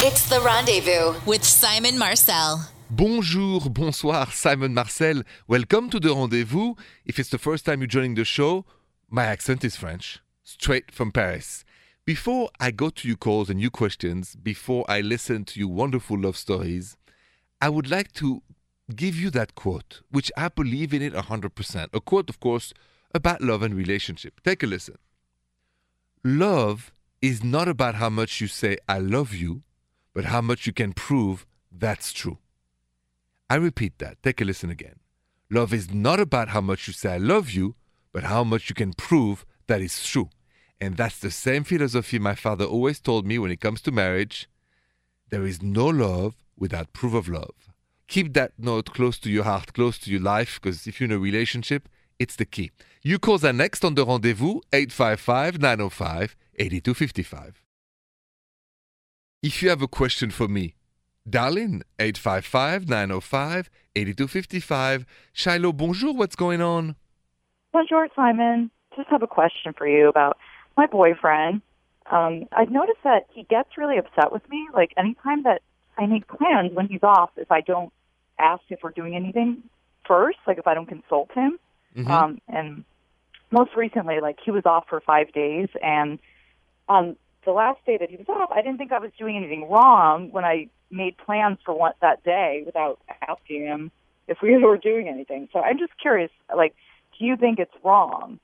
It's The Rendezvous with Simon Marcel. Bonjour, bonsoir, Simon Marcel. Welcome to the rendezvous. If it's the first time you're joining the show, my accent is French, straight from Paris. Before I go to your calls and your questions, before I listen to your wonderful love stories, I would like to give you that quote, which I believe in it 100%. A quote, of course, about love and relationship. Take a listen. Love is not about how much you say, I love you, but how much you can prove that's true. I repeat that. Take a listen again. Love is not about how much you say, I love you, but how much you can prove that is true. And that's the same philosophy my father always told me when it comes to marriage. There is no love without proof of love. Keep that note close to your heart, close to your life, because if you're in a relationship, it's the key. You calls are next on the rendezvous 855 905 8255. If you have a question for me, dial in 855 905 8255. Shiloh, bonjour, what's going on? Bonjour, Simon. Just have a question for you about my boyfriend. Um, I've noticed that he gets really upset with me. Like anytime that I make plans when he's off, if I don't ask if we're doing anything first, like if I don't consult him. Mhm. Um, and most recently, like he was off for five days, and on the last day that he was off, I didn't think I was doing anything wrong when I made plans for what that day without asking him if we were doing anything. So I'm just curious, like, do you think it's wrong?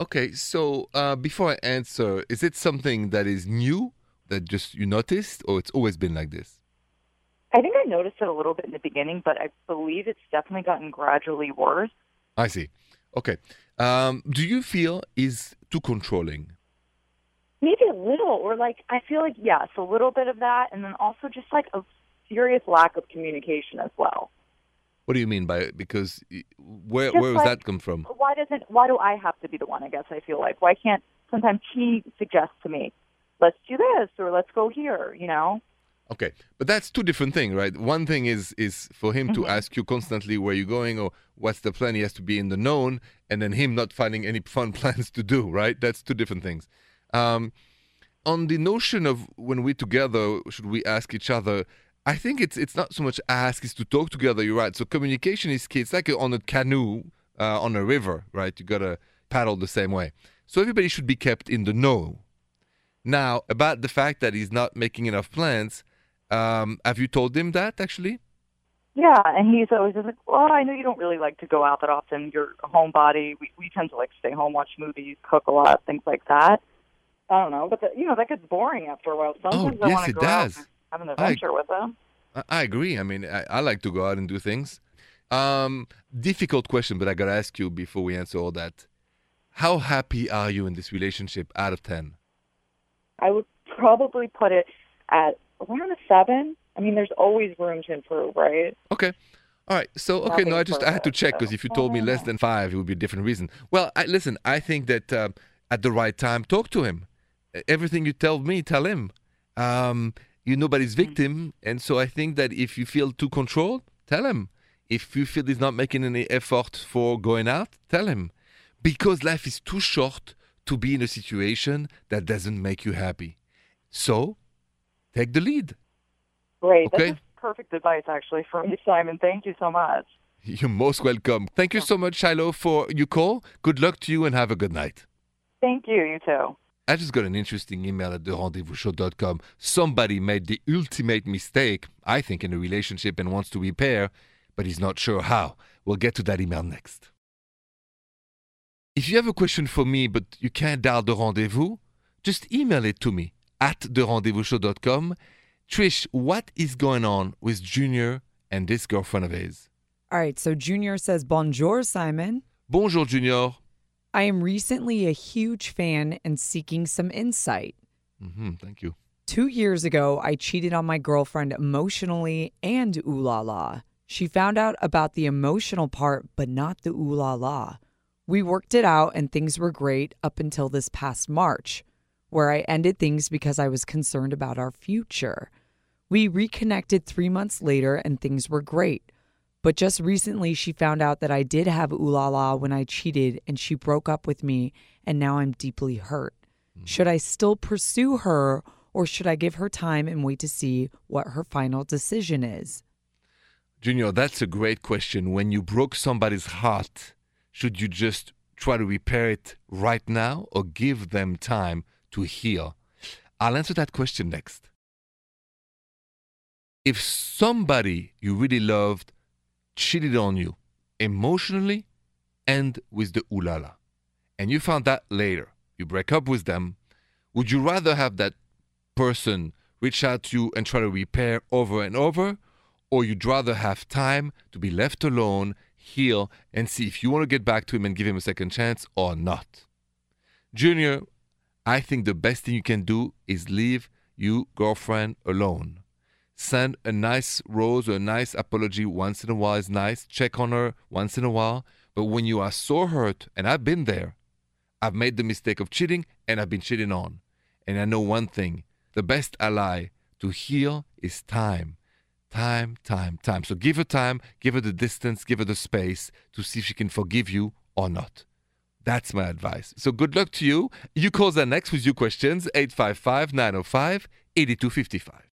Okay, so uh, before I answer, is it something that is new that just you noticed, or it's always been like this? I think I noticed it a little bit in the beginning, but I believe it's definitely gotten gradually worse. I see. Okay. Um, do you feel is too controlling? Maybe a little, or like I feel like yes, a little bit of that, and then also just like a serious lack of communication as well. What do you mean by it? Because where Just where does like- that come from? Why doesn't? Why do I have to be the one? I guess I feel like why can't sometimes he suggests to me, let's do this or let's go here. You know? Okay, but that's two different things, right? One thing is is for him to mm-hmm. ask you constantly where you're going or what's the plan. He has to be in the known, and then him not finding any fun plans to do, right? That's two different things. Um, on the notion of when we're together, should we ask each other? I think it's it's not so much ask, it's to talk together. You're right. So communication is key. It's like on a canoe uh, on a river, right? You gotta paddle the same way. So everybody should be kept in the know. Now about the fact that he's not making enough plans, um, have you told him that actually? Yeah, and he's always just like, well, I know you don't really like to go out that often. You're a homebody. We we tend to like stay home, watch movies, cook a lot, things like that. I don't know, but the, you know that gets boring after a while. Sometimes I Oh, yes, want to go out does. and have an I- adventure with them. I, I agree. I mean, I, I like to go out and do things. Um, difficult question, but I gotta ask you before we answer all that. How happy are you in this relationship out of ten? I would probably put it at around a seven. I mean, there's always room to improve, right? Okay. All right. So okay, no, I just I had to check because so- if you told me less than five, it would be a different reason. Well, I, listen, I think that uh, at the right time, talk to him. Everything you tell me, tell him. Um, you're nobody's victim, and so I think that if you feel too controlled, tell him. If you feel he's not making any effort for going out, tell him, because life is too short to be in a situation that doesn't make you happy. So, take the lead. Great. Okay. That's perfect advice, actually, for me, Simon. Thank you so much. You're most welcome. Thank you so much, Shiloh, for your call. Good luck to you and have a good night. Thank you. You too. I just got an interesting email at therendezvousshow.com. Somebody made the ultimate mistake, I think, in a relationship and wants to repair, but he's not sure how. We'll get to that email next. If you have a question for me, but you can't dial the rendezvous, just email it to me at therendezvousshow.com. Trish, what is going on with Junior and this girlfriend of his? All right, so Junior says, Bonjour, Simon. Bonjour, Junior. I am recently a huge fan and seeking some insight. hmm thank you. Two years ago, I cheated on my girlfriend emotionally and ooh la la. She found out about the emotional part, but not the ooh la la. We worked it out and things were great up until this past March, where I ended things because I was concerned about our future. We reconnected three months later and things were great. But just recently, she found out that I did have ooh la la when I cheated and she broke up with me, and now I'm deeply hurt. Mm. Should I still pursue her or should I give her time and wait to see what her final decision is? Junior, that's a great question. When you broke somebody's heart, should you just try to repair it right now or give them time to heal? I'll answer that question next. If somebody you really loved cheated on you emotionally and with the ulala, and you found that later, you break up with them, would you rather have that person reach out to you and try to repair over and over, or you'd rather have time to be left alone, heal, and see if you want to get back to him and give him a second chance or not? Junior, I think the best thing you can do is leave your girlfriend alone. Send a nice rose or a nice apology once in a while is nice. Check on her once in a while. But when you are so hurt, and I've been there, I've made the mistake of cheating and I've been cheating on. And I know one thing the best ally to heal is time. Time, time, time. So give her time, give her the distance, give her the space to see if she can forgive you or not. That's my advice. So good luck to you. You call the next with your questions 855 905 8255.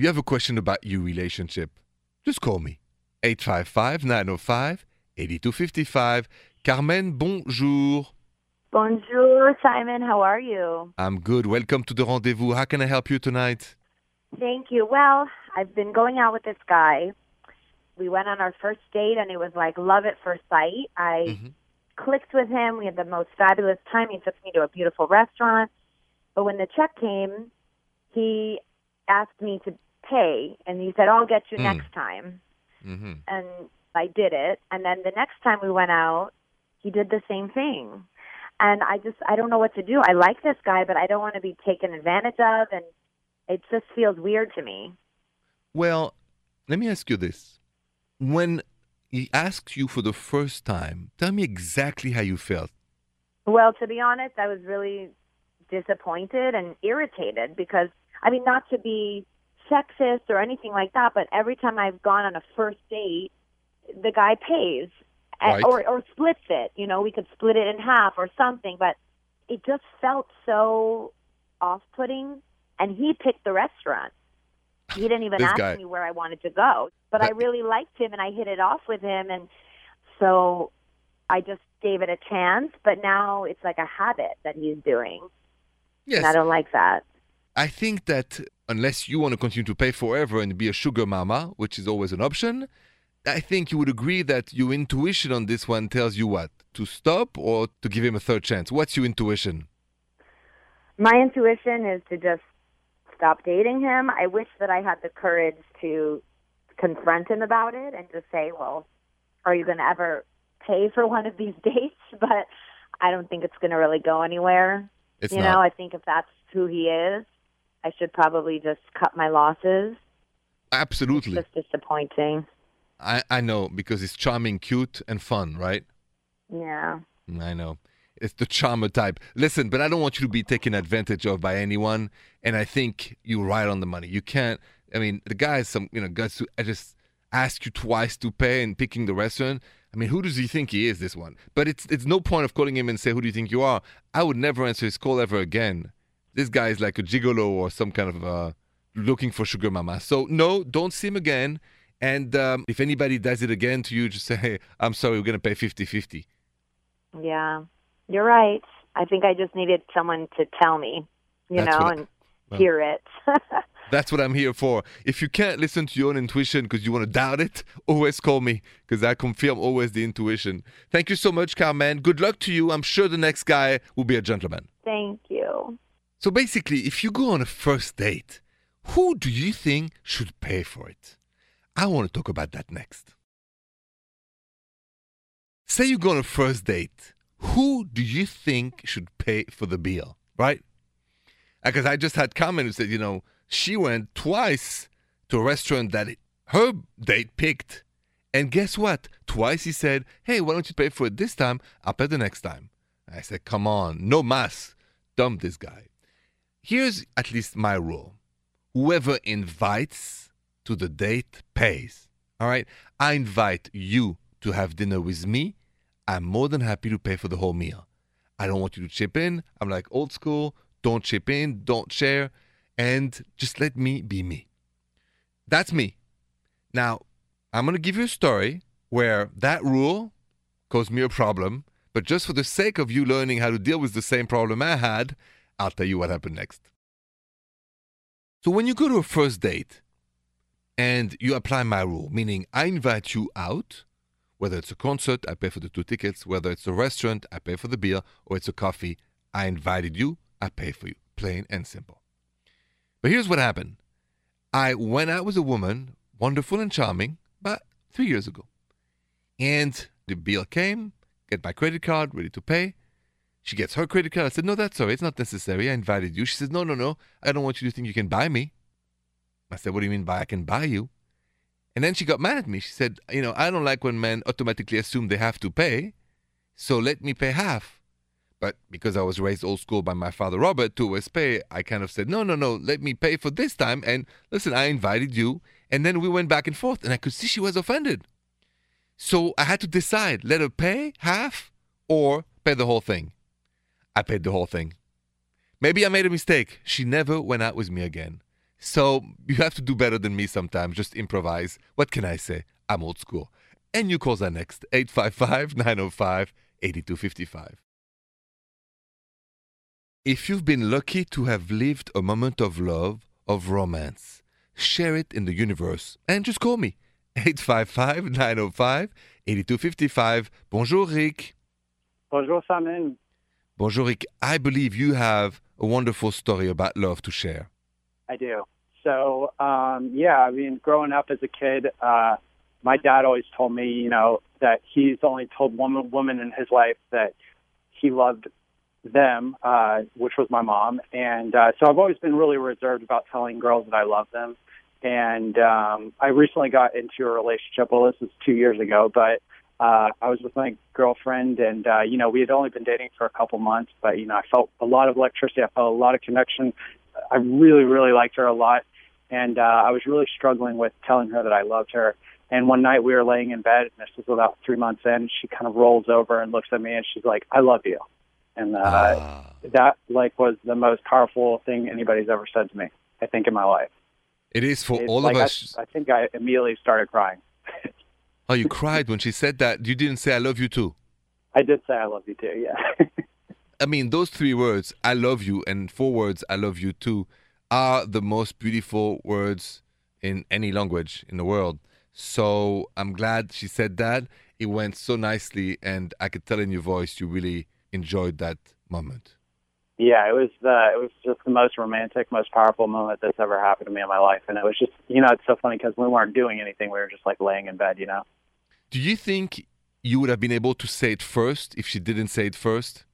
You have a question about your relationship? Just call me. 855 905 8255. Carmen, bonjour. Bonjour, Simon. How are you? I'm good. Welcome to the rendezvous. How can I help you tonight? Thank you. Well, I've been going out with this guy. We went on our first date, and it was like love at first sight. I Mhm. clicked with him. We had the most fabulous time. He took me to a beautiful restaurant. But when the check came, he asked me to pay, and he said, I'll get you Mm. next time. Mm-hmm. And I did it. And then the next time we went out, he did the same thing. And I just, I don't know what to do. I like this guy, but I don't want to be taken advantage of. And it just feels weird to me. Well, let me ask you this. When he asked you for the first time, tell me exactly how you felt. Well, to be honest, I was really disappointed and irritated because, I mean, not to be sexist or anything like that, but every time I've gone on a first date, the guy pays Right. or or splits it. You know, we could split it in half or something, but it just felt so off-putting. And he picked the restaurant. He didn't even ask guy. me where I wanted to go, but I really liked him and I hit it off with him, and so I just gave it a chance. But now it's like a habit that he's doing, Yes, and I don't like that. I think that unless you want to continue to pay forever and be a sugar mama, which is always an option, I think you would agree that your intuition on this one tells you what? To stop or to give him a third chance? What's your intuition? My intuition is to just stop dating him. I wish that I had the courage to confront him about it and just say, "Well, are you going to ever pay for one of these dates?" But I don't think it's going to really go anywhere. It's you not. know, I think if that's who he is, I should probably just cut my losses. Absolutely. Just disappointing. I, I know because it's charming, cute, and fun, right? Yeah. I know. It's the charmer type. Listen, but I don't want you to be taken advantage of by anyone. And I think you're right on the money. You can't. I mean, the guy is some, you know, guys who I just ask you twice to pay and picking the restaurant. I mean, who does he think he is? This one. But it's it's no point of calling him and say, "Who do you think you are?" I would never answer his call ever again. This guy is like a gigolo or some kind of uh, looking for sugar mama. So no, don't see him again. And um, if anybody does it again to you, just say, "Hey, I'm sorry, we're gonna pay 50-50. Yeah. You're right. I think I just needed someone to tell me, you That's know, what I- and well. hear it. That's what I'm here for. If you can't listen to your own intuition because you want to doubt it, always call me because I confirm always the intuition. Thank you so much, Carmen. Good luck to you. I'm sure the next guy will be a gentleman. Thank you. So basically, if you go on a first date, who do you think should pay for it? I want to talk about that next. Say you go on a first date, who do you think should pay for the bill, right? Because I just had Carmen who said, you know, she went twice to a restaurant that her date picked. And guess what? Twice he said, hey, why don't you pay for it this time? I'll pay the next time. I said, come on, no mas. Dump this guy. Here's at least my rule whoever invites to the date pays. All right? I invite you to have dinner with me. I'm more than happy to pay for the whole meal. I don't want you to chip in. I'm like old school don't chip in, don't share, and just let me be me. That's me. Now, I'm going to give you a story where that rule caused me a problem, but just for the sake of you learning how to deal with the same problem I had, I'll tell you what happened next. So, when you go to a first date and you apply my rule, meaning I invite you out, whether it's a concert, I pay for the two tickets, whether it's a restaurant, I pay for the beer, or it's a coffee, I invited you, I pay for you. Plain and simple. But here's what happened I went out with a woman, wonderful and charming, about three years ago. And the bill came, get my credit card, ready to pay. She gets her credit card. I said, No, that's all right. It's not necessary. I invited you. She says, No, no, no. I don't want you to think you can buy me. I said, What do you mean by I can buy you? And then she got mad at me. She said, You know, I don't like when men automatically assume they have to pay. So let me pay half. But because I was raised old school by my father Robert to always pay, I kind of said, No, no, no, let me pay for this time. And listen, I invited you. And then we went back and forth. And I could see she was offended. So I had to decide let her pay half or pay the whole thing. I paid the whole thing. Maybe I made a mistake. She never went out with me again. So you have to do better than me sometimes. Just improvise. What can I say? I'm old school. And you calls are next 855 905 8255. If you've been lucky to have lived a moment of love, of romance, share it in the universe and just call me 855 905 8255. Bonjour, Rick. Bonjour, Simon. Bonjour, Rick. I believe you have a wonderful story about love to share. I do. So, um, yeah, I mean, growing up as a kid, uh, my dad always told me, you know, that he's only told one woman in his life that he loved them, uh, which was my mom. And uh, so I've always been really reserved about telling girls that I love them. And um, I recently got into a relationship. Well, this is two years ago, but uh, I was with my girlfriend, and uh, you know, we had only been dating for a couple months, but you know, I felt a lot of electricity. I felt a lot of connection. I really, really liked her a lot, and uh, I was really struggling with telling her that I loved her. And one night we were laying in bed, and this was about three months in. She kind of rolls over and looks at me, and she's like, "I love you," and uh, Ah. that like was the most powerful thing anybody's ever said to me. I think in my life. It is for It's all like of I- us. I, think I immediately started crying. Oh, you cried when she said that. You didn't say, I love you too. I did say I love you too. Yeah. I mean, those three words, I love you, and four words, I love you too, are the most beautiful words in any language in the world. So I'm glad she said that. It went so nicely, and I could tell in your voice you really enjoyed that moment. Yeah, it was the it was just the most romantic, most powerful moment that's ever happened to me in my life, and it was just you know it's so funny because we weren't doing anything, we were just like laying in bed, you know. Do you think you would have been able to say it first if she didn't say it first?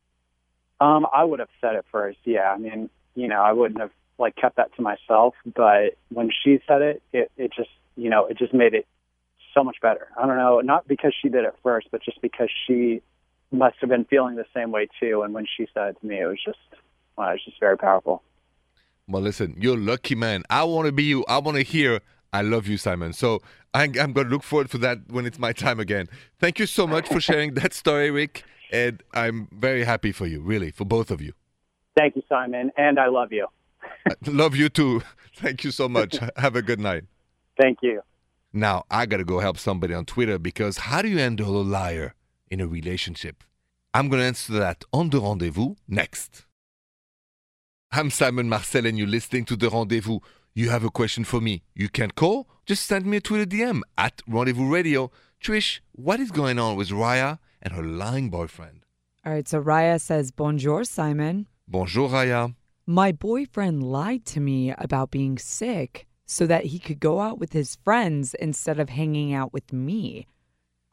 Um, I would have said it first. Yeah, I mean, you know, I wouldn't have like kept that to myself. But when she said it, it it just you know it just made it so much better. I don't know, not because she did it first, but just because she must have been feeling the same way too. And when she said it to me, it was just well, it was just very powerful. Well, listen, you're lucky man. I want to be you. I want to hear I love you, Simon. So I'm, I'm going to look forward for that when it's my time again. Thank you so much for sharing that story, Rick. And I'm very happy for you, really, for both of you. Thank you, Simon, and I love you. I love you too. Thank you so much. Have a good night. Thank you. Now, I got to go help somebody on Twitter because how do you handle a liar in a relationship? I'm going to answer that on the rendezvous next. I'm Simon Marcel and you're listening to The Rendezvous. You have a question for me. You can call, just send me a Twitter DM at Rendezvous Radio. Trish, what is going on with Raya and her lying boyfriend? All right, so Raya says, Bonjour, Simon. Bonjour, Raya. My boyfriend lied to me about being sick so that he could go out with his friends instead of hanging out with me.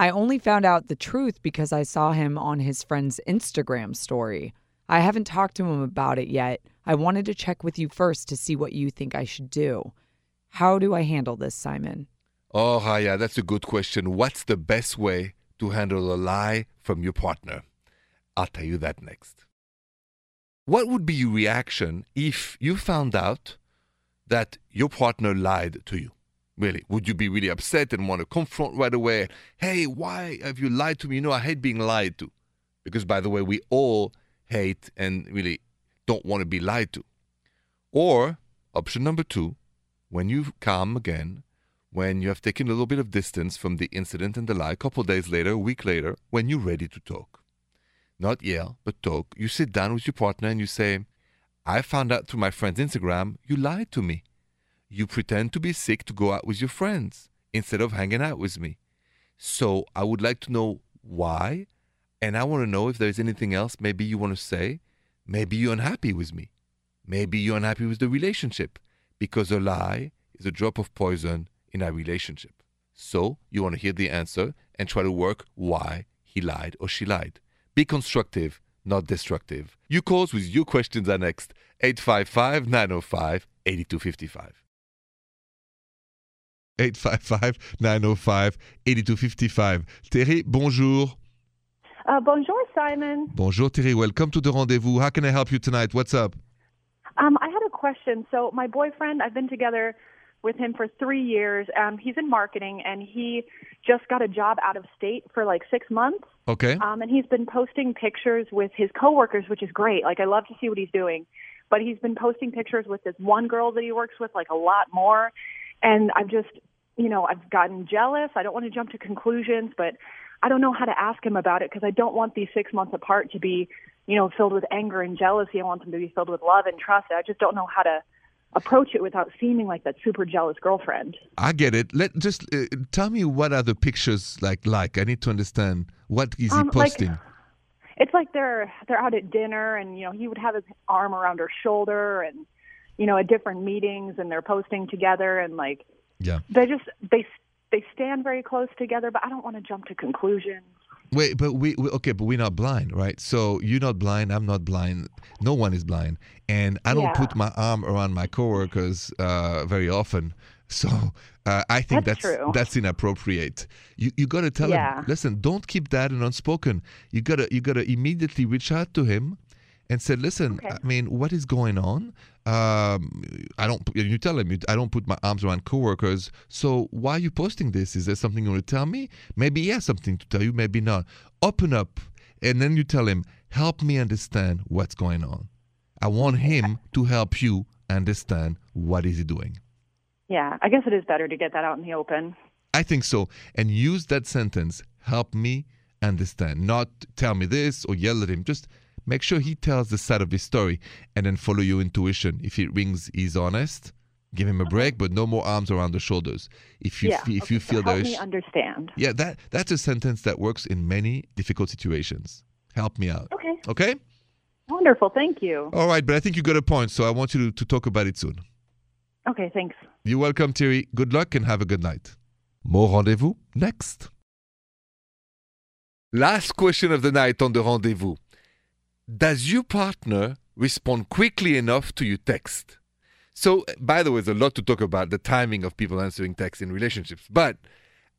I only found out the truth because I saw him on his friend's Instagram story. I haven't talked to him about it yet. I wanted to check with you first to see what you think I should do. How do I handle this, Simon? Oh, Raya, that's a good question. What's the best way to handle a lie from your partner? I'll tell you that next. What would be your reaction if you found out that your partner lied to you? Really, would you be really upset and want to confront right away? Hey, why have you lied to me? You know, I hate being lied to. Because, by the way, we all hate and really don't want to be lied to. Or option number two, when you calm again, when you have taken a little bit of distance from the incident and the lie, a couple days later, a week later, when you're ready to talk. Not yell, but talk. You sit down with your partner and you say, I found out through my friend's Instagram you lied to me. You pretend to be sick to go out with your friends instead of hanging out with me. So I would like to know why, and I want to know if there's anything else maybe you want to say. Maybe you're unhappy with me. Maybe you're unhappy with the relationship because a lie is a drop of poison in our relationship. So you want to hear the answer and try to work why he lied or she lied. Be constructive, not destructive. You calls with your questions are next. 855 905 8255. 855 905 8255. Terry, bonjour. Uh, bonjour, Simon. Bonjour, Terry. Welcome to the rendezvous. How can I help you tonight? What's up? Um, I had a question. So, my boyfriend, I've been together with him for three years. Um, he's in marketing, and he just got a job out of state for like six months. Okay. Um, and he's been posting pictures with his coworkers, which is great. Like, I love to see what he's doing. But he's been posting pictures with this one girl that he works with, like a lot more. And I've just, you know, I've gotten jealous. I don't want to jump to conclusions, but I don't know how to ask him about it because I don't want these six months apart to be, you know, filled with anger and jealousy. I want them to be filled with love and trust. I just don't know how to approach it without seeming like that super jealous girlfriend. I get it. Let just uh, tell me what are the pictures like like. I need to understand what is he Um, like- posting. It's like they're they're out at dinner and you know he would have his arm around her shoulder and you know at different meetings and they're posting together and like yeah. they just they they stand very close together but I don't want to jump to conclusions. Wait, but we, we okay, but we're not blind, right? So you're not blind, I'm not blind. No one is blind, and I don't Yeah. put my arm around my coworkers uh, very often. So uh, I think That's that's that's inappropriate. You you got to tell Yeah. him, listen, don't keep that an unspoken. You gotta you gotta immediately reach out to him and said, listen, Okay. I mean, what is going on? Um, I don't. You tell him I don't put my arms around coworkers. So why are you posting this? Is there something you want to tell me? Maybe he has something to tell you. Maybe not. Open up, and then you tell him, help me understand what's going on. I want him to help you understand what is he doing. Yeah, I guess it is better to get that out in the open. I think so. And use that sentence, help me understand. Not tell me this or yell at him. Just make sure he tells the side of his story and then follow your intuition. If it rings, he's honest. Give him a break, but no more arms around the shoulders. If you yeah, fe- if okay, you so feel help there's me understand. yeah, that that's a sentence that works in many difficult situations. Help me out. Okay, Okay? wonderful. Thank you. All right, but I think you got a point, so I want you to, to talk about it soon. Okay, thanks. You're welcome, Terry. Good luck and have a good night. More rendezvous next. Last question of the night on the rendezvous. Does your partner respond quickly enough to your text? So, by the way, there's a lot to talk about the timing of people answering texts in relationships. But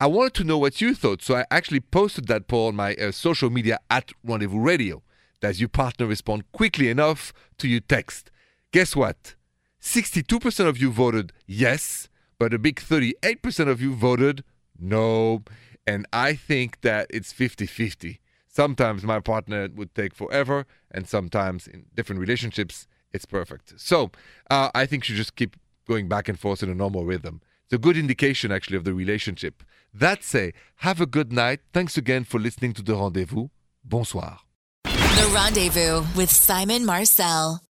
I wanted to know what you thought. So I actually posted that poll on my uh, social media at Rendezvous Radio. Does your partner respond quickly enough to your text? Guess what? 62% of you voted yes, but a big 38% of you voted no. And I think that it's 50 50. Sometimes my partner would take forever, and sometimes in different relationships, it's perfect. So uh, I think you just keep going back and forth in a normal rhythm. It's a good indication, actually, of the relationship. That say, have a good night. Thanks again for listening to The Rendezvous. Bonsoir. The Rendezvous with Simon Marcel.